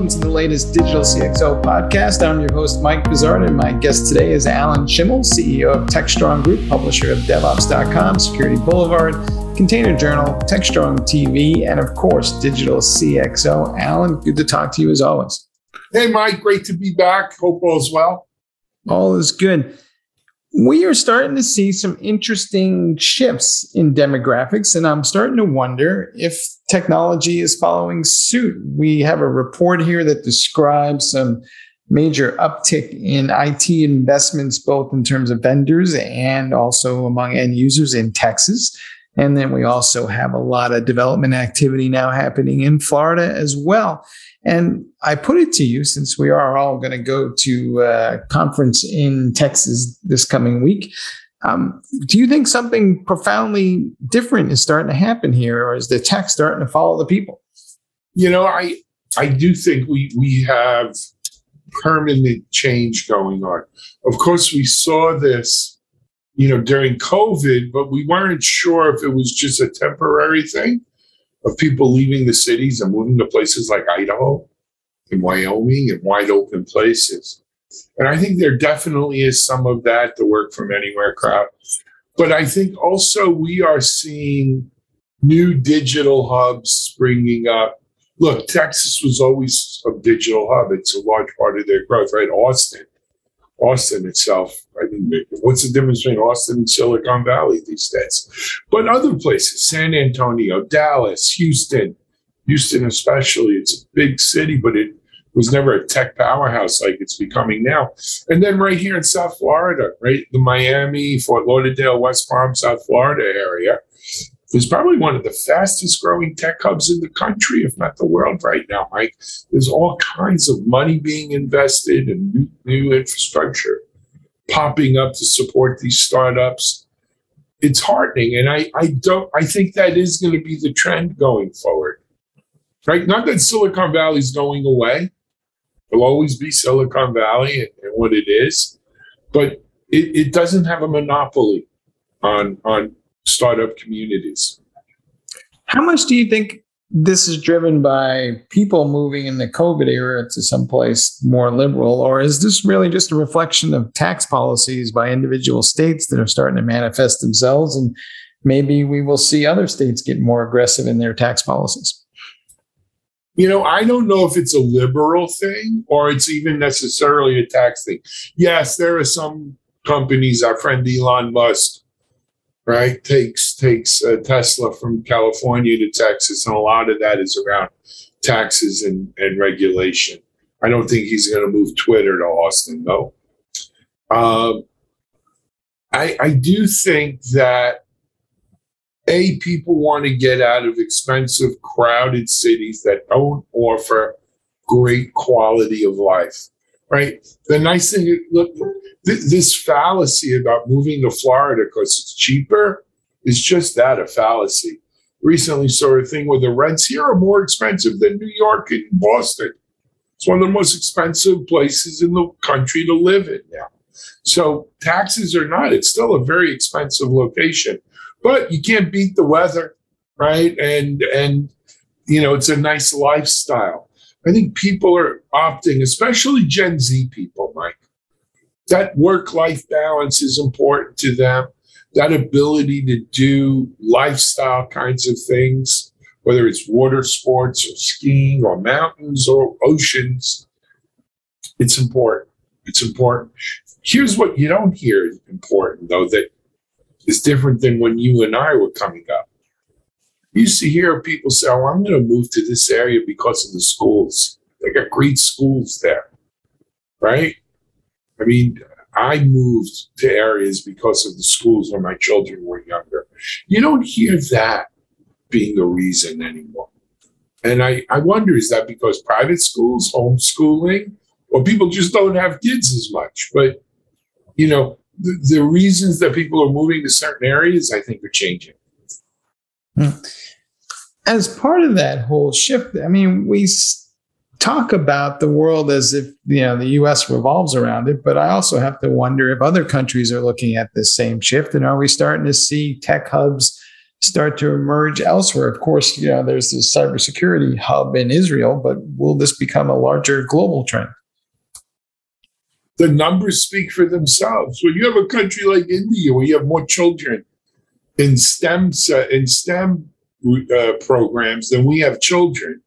welcome to the latest Digital CXO podcast. I'm your host, Mike Vizard, and my guest today is Alan Shimel, CEO of TechStrong Group, publisher of DevOps.com, Security Boulevard, Container Journal, TechStrong TV, and of course, Digital CXO. Alan, good to talk to you as always. Hey, Mike, great to be back. Hope all's well. All is good we are starting to see some interesting shifts in demographics, and I'm starting to wonder if technology is following suit. We have a report here that describes some major uptick in IT investments, both in terms of vendors and also among end users in Texas. And then we also have a lot of development activity now happening in Florida as well. And I put it to you, since we are all going to go to a conference in Texas this coming week, um, do you think something profoundly different is starting to happen here, or is the tech starting to follow the people? You know, I I do think we we have permanent change going on. Of course, we saw this, you know, during COVID, but we weren't sure if it was just a temporary thing of people leaving the cities and moving to places like Idaho and Wyoming and wide open places. And I think there definitely is some of that, the work from anywhere crowd. But I think also we are seeing new digital hubs springing up. Look, Texas was always a digital hub. It's a large part of their growth, right? Austin Austin itself. I mean, what's the difference between Austin and Silicon Valley these days? But other places, San Antonio, Dallas, Houston, Houston especially, it's a big city, but it was never a tech powerhouse like it's becoming now. And then right here in South Florida, right, the Miami, Fort Lauderdale, West Palm, South Florida area is probably one of the fastest growing tech hubs in the country, if not the world right now, Mike. There's all kinds of money being invested and new, new infrastructure popping up to support these startups. It's heartening. And I, I don't I think that is going to be the trend going forward. Right? Not that Silicon Valley is going away. It'll always be Silicon Valley and, and what it is, but it, it doesn't have a monopoly on on startup communities. How much do you think this is driven by people moving in the COVID era to someplace more liberal, or is this really just a reflection of tax policies by individual states that are starting to manifest themselves? And maybe we will see other states get more aggressive in their tax policies. You know, I don't know if it's a liberal thing or it's even necessarily a tax thing. Yes, there are some companies, our friend Elon Musk right? Takes takes Tesla from California to Texas, and a lot of that is around taxes and, and regulation. I don't think he's going to move Twitter to Austin, though. Um, I, I do think that a people want to get out of expensive, crowded cities that don't offer great quality of life right? The nice thing, look, th- this fallacy about moving to Florida because it's cheaper is just that a fallacy. Recently saw a thing where the rents here are more expensive than New York and Boston. It's one of the most expensive places in the country to live in now. So taxes are not, it's still a very expensive location. But you can't beat the weather, right? And and you know, it's a nice lifestyle. I think people are opting, especially Gen Z people, Mike. That work life balance is important to them. That ability to do lifestyle kinds of things, whether it's water sports or skiing or mountains or oceans, it's important. It's important. Here's what you don't hear important, though, that is different than when you and I were coming up used to hear people say, "Oh, I'm going to move to this area because of the schools. They got great schools there, right?" I mean, I moved to areas because of the schools when my children were younger. You don't hear that being the reason anymore. And I, I wonder is that because private schools, homeschooling, or people just don't have kids as much? But, you know, the, the reasons that people are moving to certain areas, I think, are changing. Hmm. As part of that whole shift, I mean, we talk about the world as if you know the U.S. revolves around it, but I also have to wonder if other countries are looking at this same shift, and are we starting to see tech hubs start to emerge elsewhere? Of course, you know, there's this cybersecurity hub in Israel, but will this become a larger global trend? The numbers speak for themselves. When you have a country like India, where you have more children in STEM in STEM uh, programs than we have children,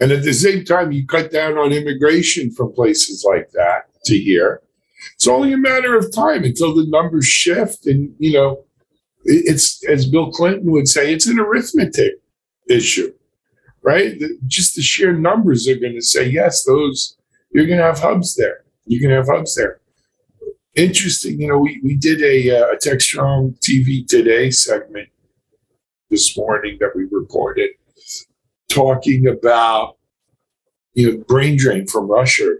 and at the same time, you cut down on immigration from places like that to here. It's only a matter of time until the numbers shift. And, you know, it's, as Bill Clinton would say, it's an arithmetic issue, right? Just the sheer numbers are going to say, yes, those, you're going to have hubs there. You're going to have hubs there. Interesting. You know, we, we did a, uh, a Techstrong TV Today segment this morning that we recorded talking about you know brain drain from Russia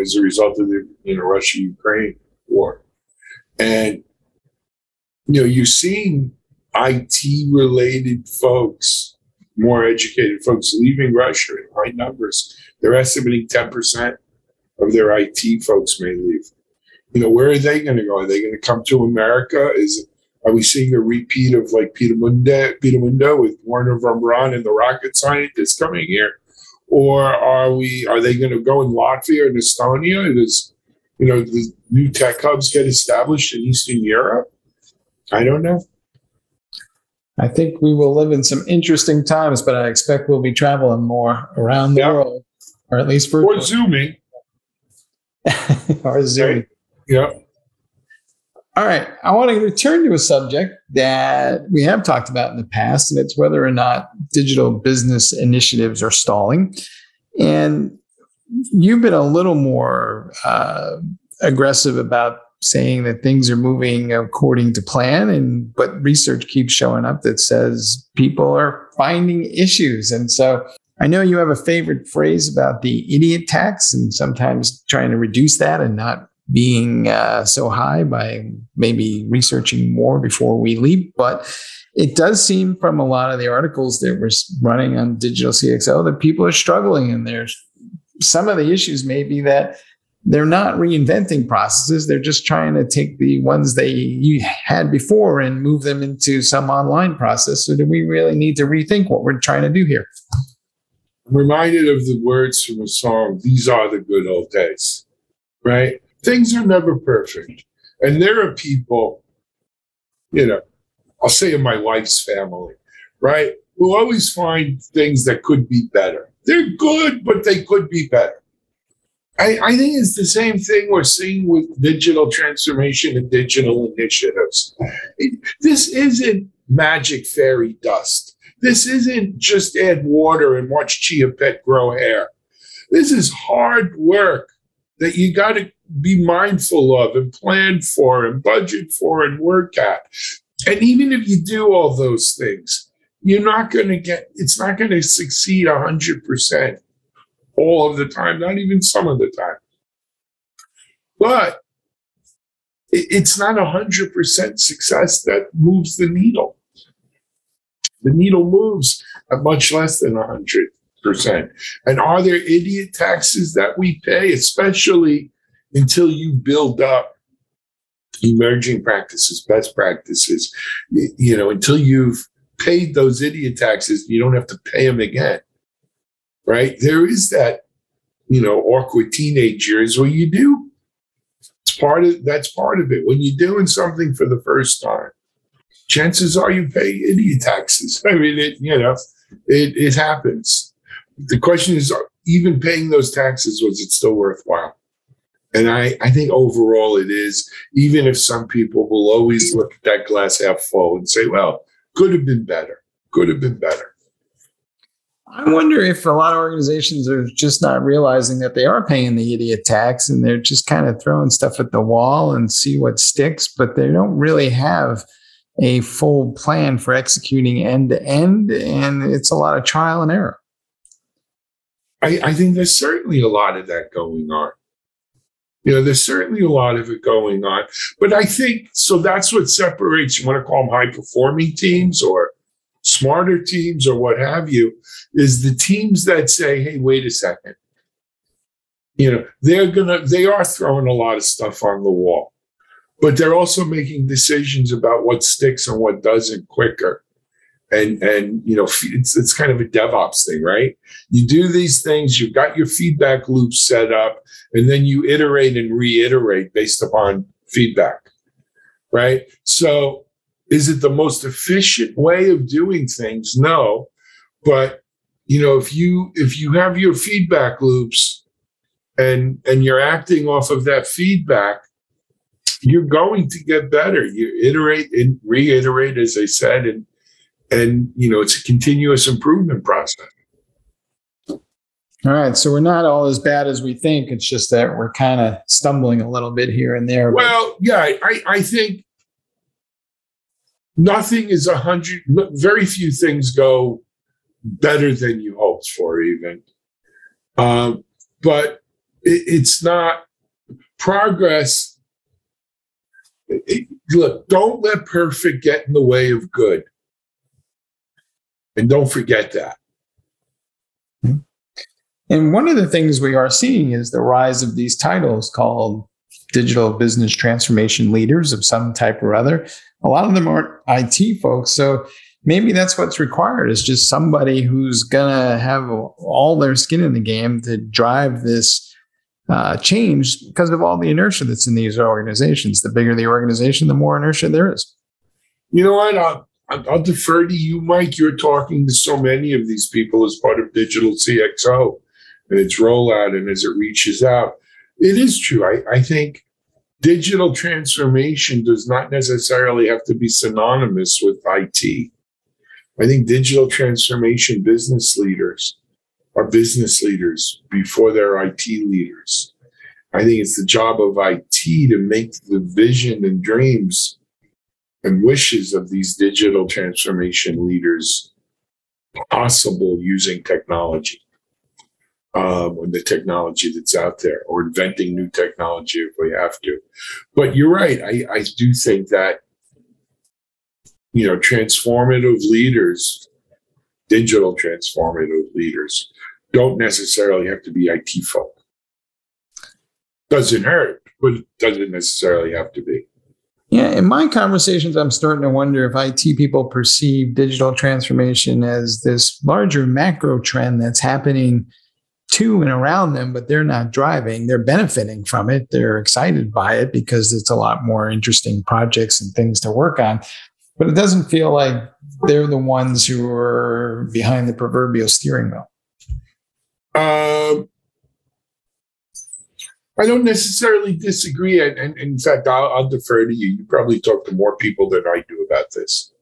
as a result of the you know Russia Ukraine war, and you know you're seeing IT related folks, more educated folks leaving Russia in high numbers. They're estimating ten percent of their IT folks may leave. You know where are they going to go? Are they going to come to America? Is are we seeing a repeat of like Peenemünde, Peter Mundo with Wernher von Braun and the rocket scientists coming here? Or are we are they going to go in Latvia and Estonia? Does you know the new tech hubs get established in Eastern Europe? I don't know. I think we will live in some interesting times, but I expect we'll be traveling more around the world, or at least for or zooming, or zooming. Yeah. All right. I want to return to a subject that we have talked about in the past, and it's whether or not digital business initiatives are stalling. And you've been a little more uh, aggressive about saying that things are moving according to plan and but research keeps showing up that says people are finding issues and so i know you have a favorite phrase about the idiot tax and sometimes trying to reduce that and not being uh, so high by maybe researching more before we leap. But it does seem from a lot of the articles that we're running on digital CXO that people are struggling, and there's some of the issues may be that they're not reinventing processes. They're just trying to take the ones they had before and move them into some online process. So, do we really need to rethink what we're trying to do here? I'm reminded of the words from a song, These Are the Good Old Days, right? Things are never perfect. And there are people, you know, I'll say in my wife's family, right, who always find things that could be better. They're good, but they could be better. I, I think it's the same thing we're seeing with digital transformation and digital initiatives. It, this isn't magic fairy dust. This isn't just add water and watch Chia Pet grow hair. This is hard work that you got to be mindful of and plan for and budget for and work at. And even if you do all those things, you're not going to get, it's not going to succeed 100% all of the time, not even some of the time. But it's not 100% success that moves the needle. The needle moves at much less than 100%. And are there idiot taxes that we pay, especially until you build up emerging practices, best practices, you know, until you've paid those idiot taxes, you don't have to pay them again. Right? There is that, you know, awkward teenage years where you do. It's part of that's part of it. When you're doing something for the first time, chances are you pay idiot taxes. I mean, it, you know, it, it happens. The question is, even paying those taxes, was it still worthwhile? And I, I think overall it is, even if some people will always look at that glass half full and say, well, could have been better, could have been better. I wonder if a lot of organizations are just not realizing that they are paying the idiot tax and they're just kind of throwing stuff at the wall and see what sticks, but they don't really have a full plan for executing end to end. And it's a lot of trial and error. I, I think there's certainly a lot of that going on. You know, there's certainly a lot of it going on. But I think so that's what separates, you want to call them high performing teams or smarter teams or what have you, is the teams that say, hey, wait a second. You know, they're gonna they are throwing a lot of stuff on the wall, but they're also making decisions about what sticks and what doesn't quicker. And and you know it's it's kind of a DevOps thing, right? You do these things, you've got your feedback loop set up, and then you iterate and reiterate based upon feedback, right? So, is it the most efficient way of doing things? No, but you know if you if you have your feedback loops and and you're acting off of that feedback you're going to get better you iterate and reiterate as i said and and you know it's a continuous improvement process. All right so we're not all as bad as we think. It's just that we're kind of stumbling a little bit here and there well yeah i i think nothing is a hundred very few things go better than you hoped for even. Um, but it, it's not progress it, look don't let perfect get in the way of good and don't forget that. And one of the things we are seeing is the rise of these titles called digital business transformation leaders of some type or other. A lot of them aren't IT folks. So maybe that's what's required is just somebody who's going to have all their skin in the game to drive this uh, change because of all the inertia that's in these organizations. The bigger the organization, the more inertia there is. You know what? I'll, I'll defer to you, Mike. You're talking to so many of these people as part of Digital CXO and its rollout and as it reaches out. It is true. I, I think digital transformation does not necessarily have to be synonymous with IT. I think digital transformation business leaders are business leaders before they're IT leaders. I think it's the job of IT to make the vision and dreams and wishes of these digital transformation leaders possible using technology um, and the technology that's out there or inventing new technology if we have to. But you're right. I, I do think that, you know, transformative leaders, digital transformative leaders, don't necessarily have to be IT folk. Doesn't hurt, but it doesn't necessarily have to be. Yeah, in my conversations, I'm starting to wonder if IT people perceive digital transformation as this larger macro trend that's happening to and around them, but they're not driving. They're benefiting from it. They're excited by it because it's a lot more interesting projects and things to work on. But it doesn't feel like they're the ones who are behind the proverbial steering wheel. Um, I don't necessarily disagree. And, and in fact, I'll, I'll, defer to you. You probably talk to more people than I do about this.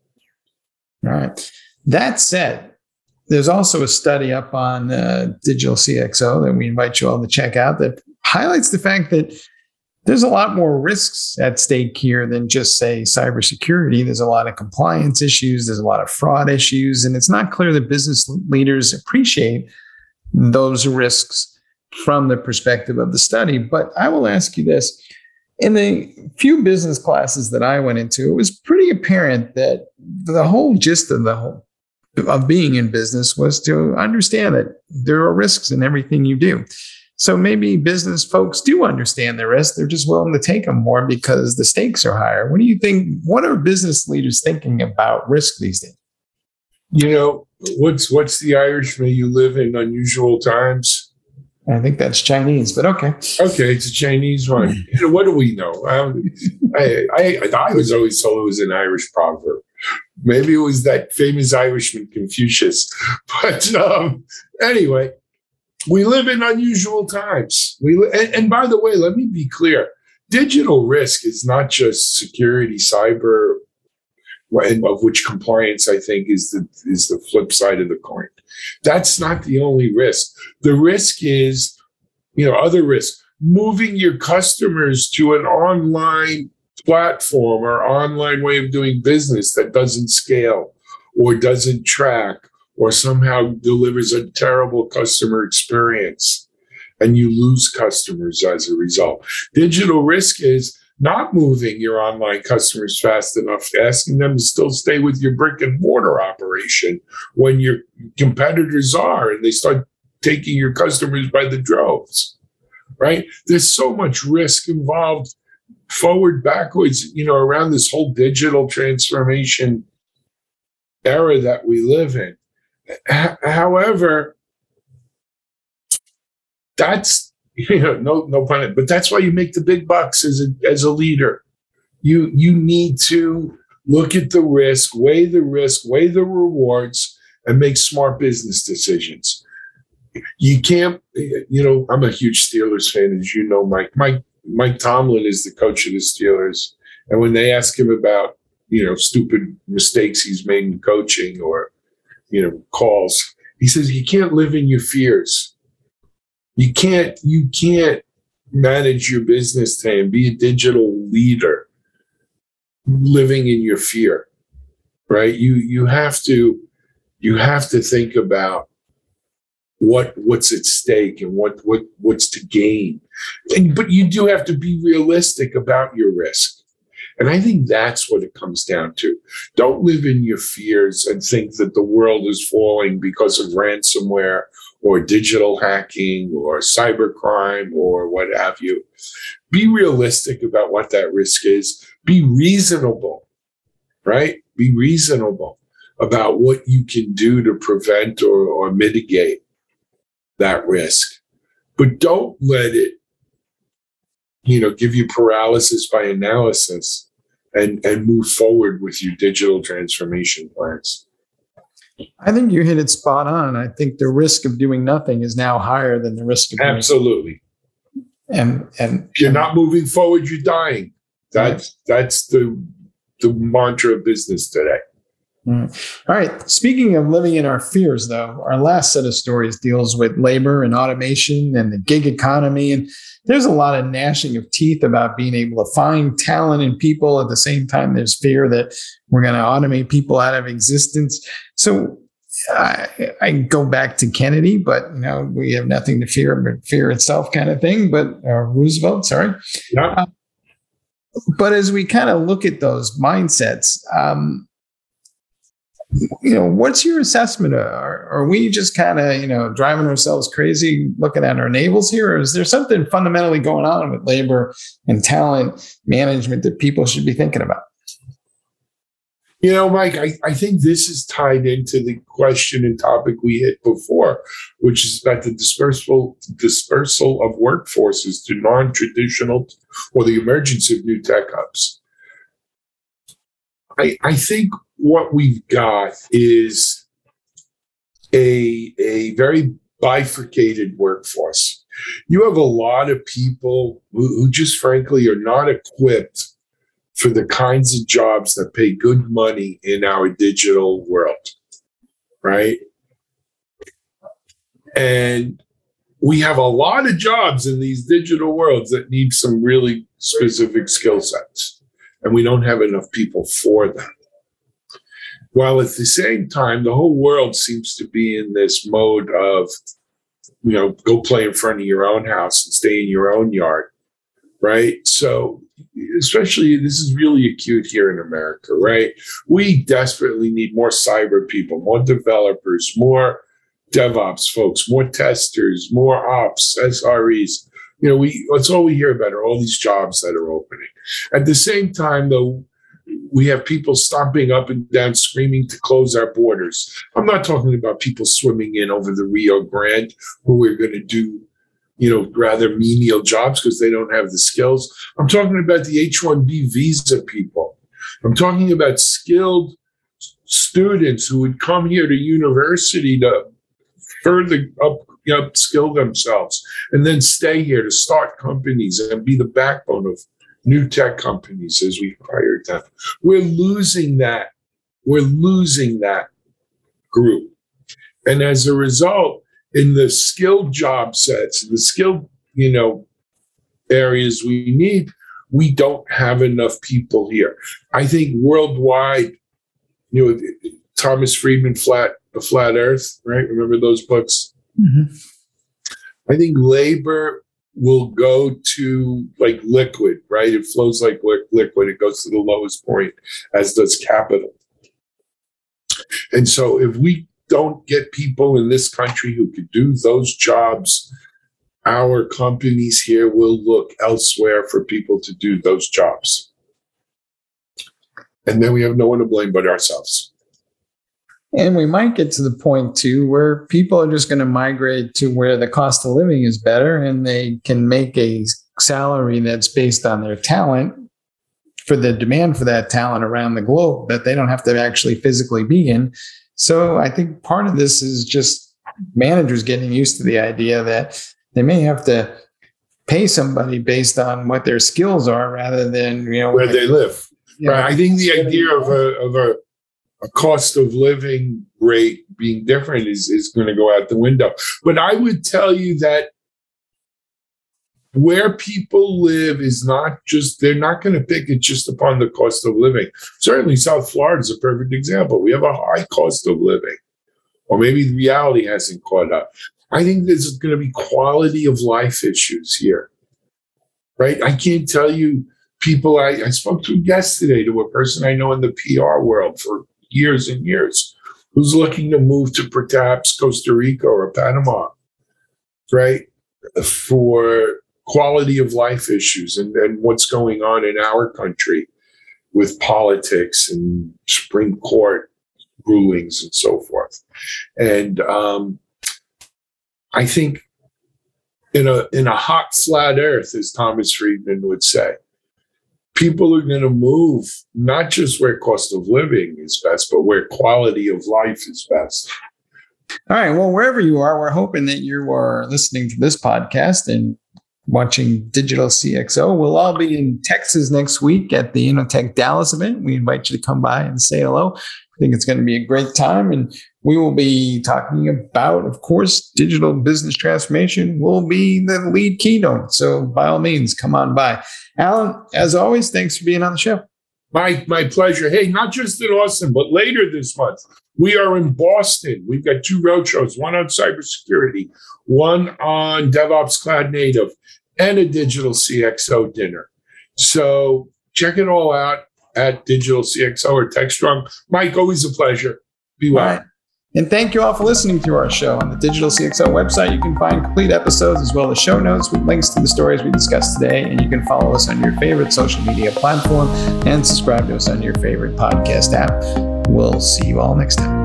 All right. That said, there's also a study up on uh, Digital CXO that we invite you all to check out that highlights the fact that there's a lot more risks at stake here than just, say, cybersecurity. There's a lot of compliance issues, there's a lot of fraud issues, and it's not clear that business leaders appreciate those risks from the perspective of the study. But I will ask you this. In the few business classes that I went into, it was pretty apparent that the whole gist of the whole of being in business was to understand that there are risks in everything you do. So maybe business folks do understand the risk. They're just willing to take them more because the stakes are higher. What do you think? What are business leaders thinking about risk these days? You know, what's what's the Irish Irishman? You live in unusual times. I think that's Chinese, but okay. Okay, it's a Chinese one. What do we know? Um, I, I, I was always told it was an Irish proverb. Maybe it was that famous Irishman Confucius. But um, anyway, we live in unusual times. We and, and by the way, let me be clear: digital risk is not just security, cyber, of which compliance I think is the is the flip side of the coin. That's not the only risk. The risk is, you know, other risks. Moving your customers to an online platform or online way of doing business that doesn't scale or doesn't track or somehow delivers a terrible customer experience and you lose customers as a result. Digital risk is not moving your online customers fast enough, asking them to still stay with your brick and mortar operation when your competitors are and they start taking your customers by the droves, right? There's so much risk involved forward, backwards, you know, around this whole digital transformation era that we live in. H- however, that's you know no no pun but that's why you make the big bucks as a as a leader. You you need to look at the risk, weigh the risk, weigh the rewards, and make smart business decisions. You can't, you know, I'm a huge Steelers fan, as you know, Mike. Mike Mike Tomlin is the coach of the Steelers, and when they ask him about you know stupid mistakes he's made in coaching or you know calls, he says you can't live in your fears. You can't you can't manage your business and be a digital leader living in your fear right? You you have to you have to think about what what's at stake and what what what's to gain. And but you do have to be realistic about your risk. And i think that's what it comes down to. Don't live in your fears and think that the world is falling because of ransomware or digital hacking or cybercrime or what have you be realistic about what that risk is be reasonable right be reasonable about what you can do to prevent or, or mitigate that risk. But don't let it, you know, give you paralysis by analysis and, and move forward with your digital transformation plans. I think you hit it spot on. I think the risk of doing nothing is now higher than the risk of absolutely. and and if you're not moving forward, you're dying. That's that's the the mantra of business today. Mm. All right. Speaking of living in our fears, though, our last set of stories deals with labor and automation and the gig economy. And there's a lot of gnashing of teeth about being able to find talent in people. At the same time, there's fear that we're going to automate people out of existence. So I, I, go back to Kennedy, but you know we have nothing to fear but fear itself, kind of thing. But uh, Roosevelt, sorry. Yeah. Uh, but as we kind of look at those mindsets, um, you know, what's your assessment? Uh, are, are we just kind of, you know, driving ourselves crazy looking at our navels here? Or is there something fundamentally going on with labor and talent management that people should be thinking about? You know, Mike, I, I think this is tied into the question and topic we hit before, which is about the dispersal dispersal of workforces to non-traditional or the emergence of new tech hubs. I, I think what we've got is a, a very bifurcated workforce. You have a lot of people who, who just frankly are not equipped for the kinds of jobs that pay good money in our digital world, right? And we have a lot of jobs in these digital worlds that need some really specific skill sets, and we don't have enough people for them. While at the same time, the whole world seems to be in this mode of, you know, go play in front of your own house and stay in your own yard, right? So, especially this is really acute here in America, right? We desperately need more cyber people, more developers, more DevOps folks, more testers, more ops, SREs. You know, we that's all we hear about are all these jobs that are opening. At the same time, though, we have people stomping up and down screaming to close our borders. I'm not talking about people swimming in over the Rio Grande who are going to do, you know, rather menial jobs because they don't have the skills. I'm talking about the H 1B visa people. I'm talking about skilled students who would come here to university to further up, upskill themselves and then stay here to start companies and be the backbone of new tech companies as we hire them. We're losing that. We're losing that group. And as a result, in the skilled job sets, the skilled, you know, areas we need, we don't have enough people here. I think worldwide, you know, Thomas Friedman, Flat, The Flat Earth, right? Remember those books? Mm-hmm. I think labor will go to like liquid, right? It flows like liquid. It goes to the lowest point, as does capital. And so, if we don't get people in this country who could do those jobs, our companies here will look elsewhere for people to do those jobs. And then we have no one to blame but ourselves. And we might get to the point too where people are just going to migrate to where the cost of living is better and they can make a salary that's based on their talent for the demand for that talent around the globe that they don't have to actually physically be in. So I think part of this is just managers getting used to the idea that they may have to pay somebody based on what their skills are rather than you know where they live. Right. I think the idea of a of a, a cost of living rate being different is is going to go out the window. But I would tell you that where people live is not just they're not going to pick it just upon the cost of living. Certainly, South Florida is a perfect example. We have a high cost of living, or maybe the reality hasn't caught up. I think there's going to be quality of life issues here, right? I can't tell you people I, I spoke to yesterday to a person I know in the PR world for years and years who's looking to move to perhaps Costa Rica or Panama, right? For quality of life issues and, and what's going on in our country with politics and Supreme Court rulings and so forth. And um, I think in a in a hot flat earth, as Thomas Friedman would say, people are going to move not just where cost of living is best, but where quality of life is best. All right. Well, wherever you are, we're hoping that you are listening to this podcast and watching Digital CXO. We'll all be in Texas next week at the Innotech Dallas event. We invite you to come by and say hello. I think it's going to be a great time. And we will be talking about, of course, digital business transformation will be the lead keynote. So by all means, come on by. Alan, as always, thanks for being on the show. My, my pleasure. Hey, not just in Austin, but later this month, we are in Boston. We've got two road shows, one on cybersecurity, one on DevOps Cloud Native, and a digital CXO dinner. So check it all out at Digital CXO or TechStrong. Mike, always a pleasure. Be well. And thank you all for listening to our show. On the Digital CXO website, you can find complete episodes as well as show notes with links to the stories we discussed today. And you can follow us on your favorite social media platform and subscribe to us on your favorite podcast app. We'll see you all next time.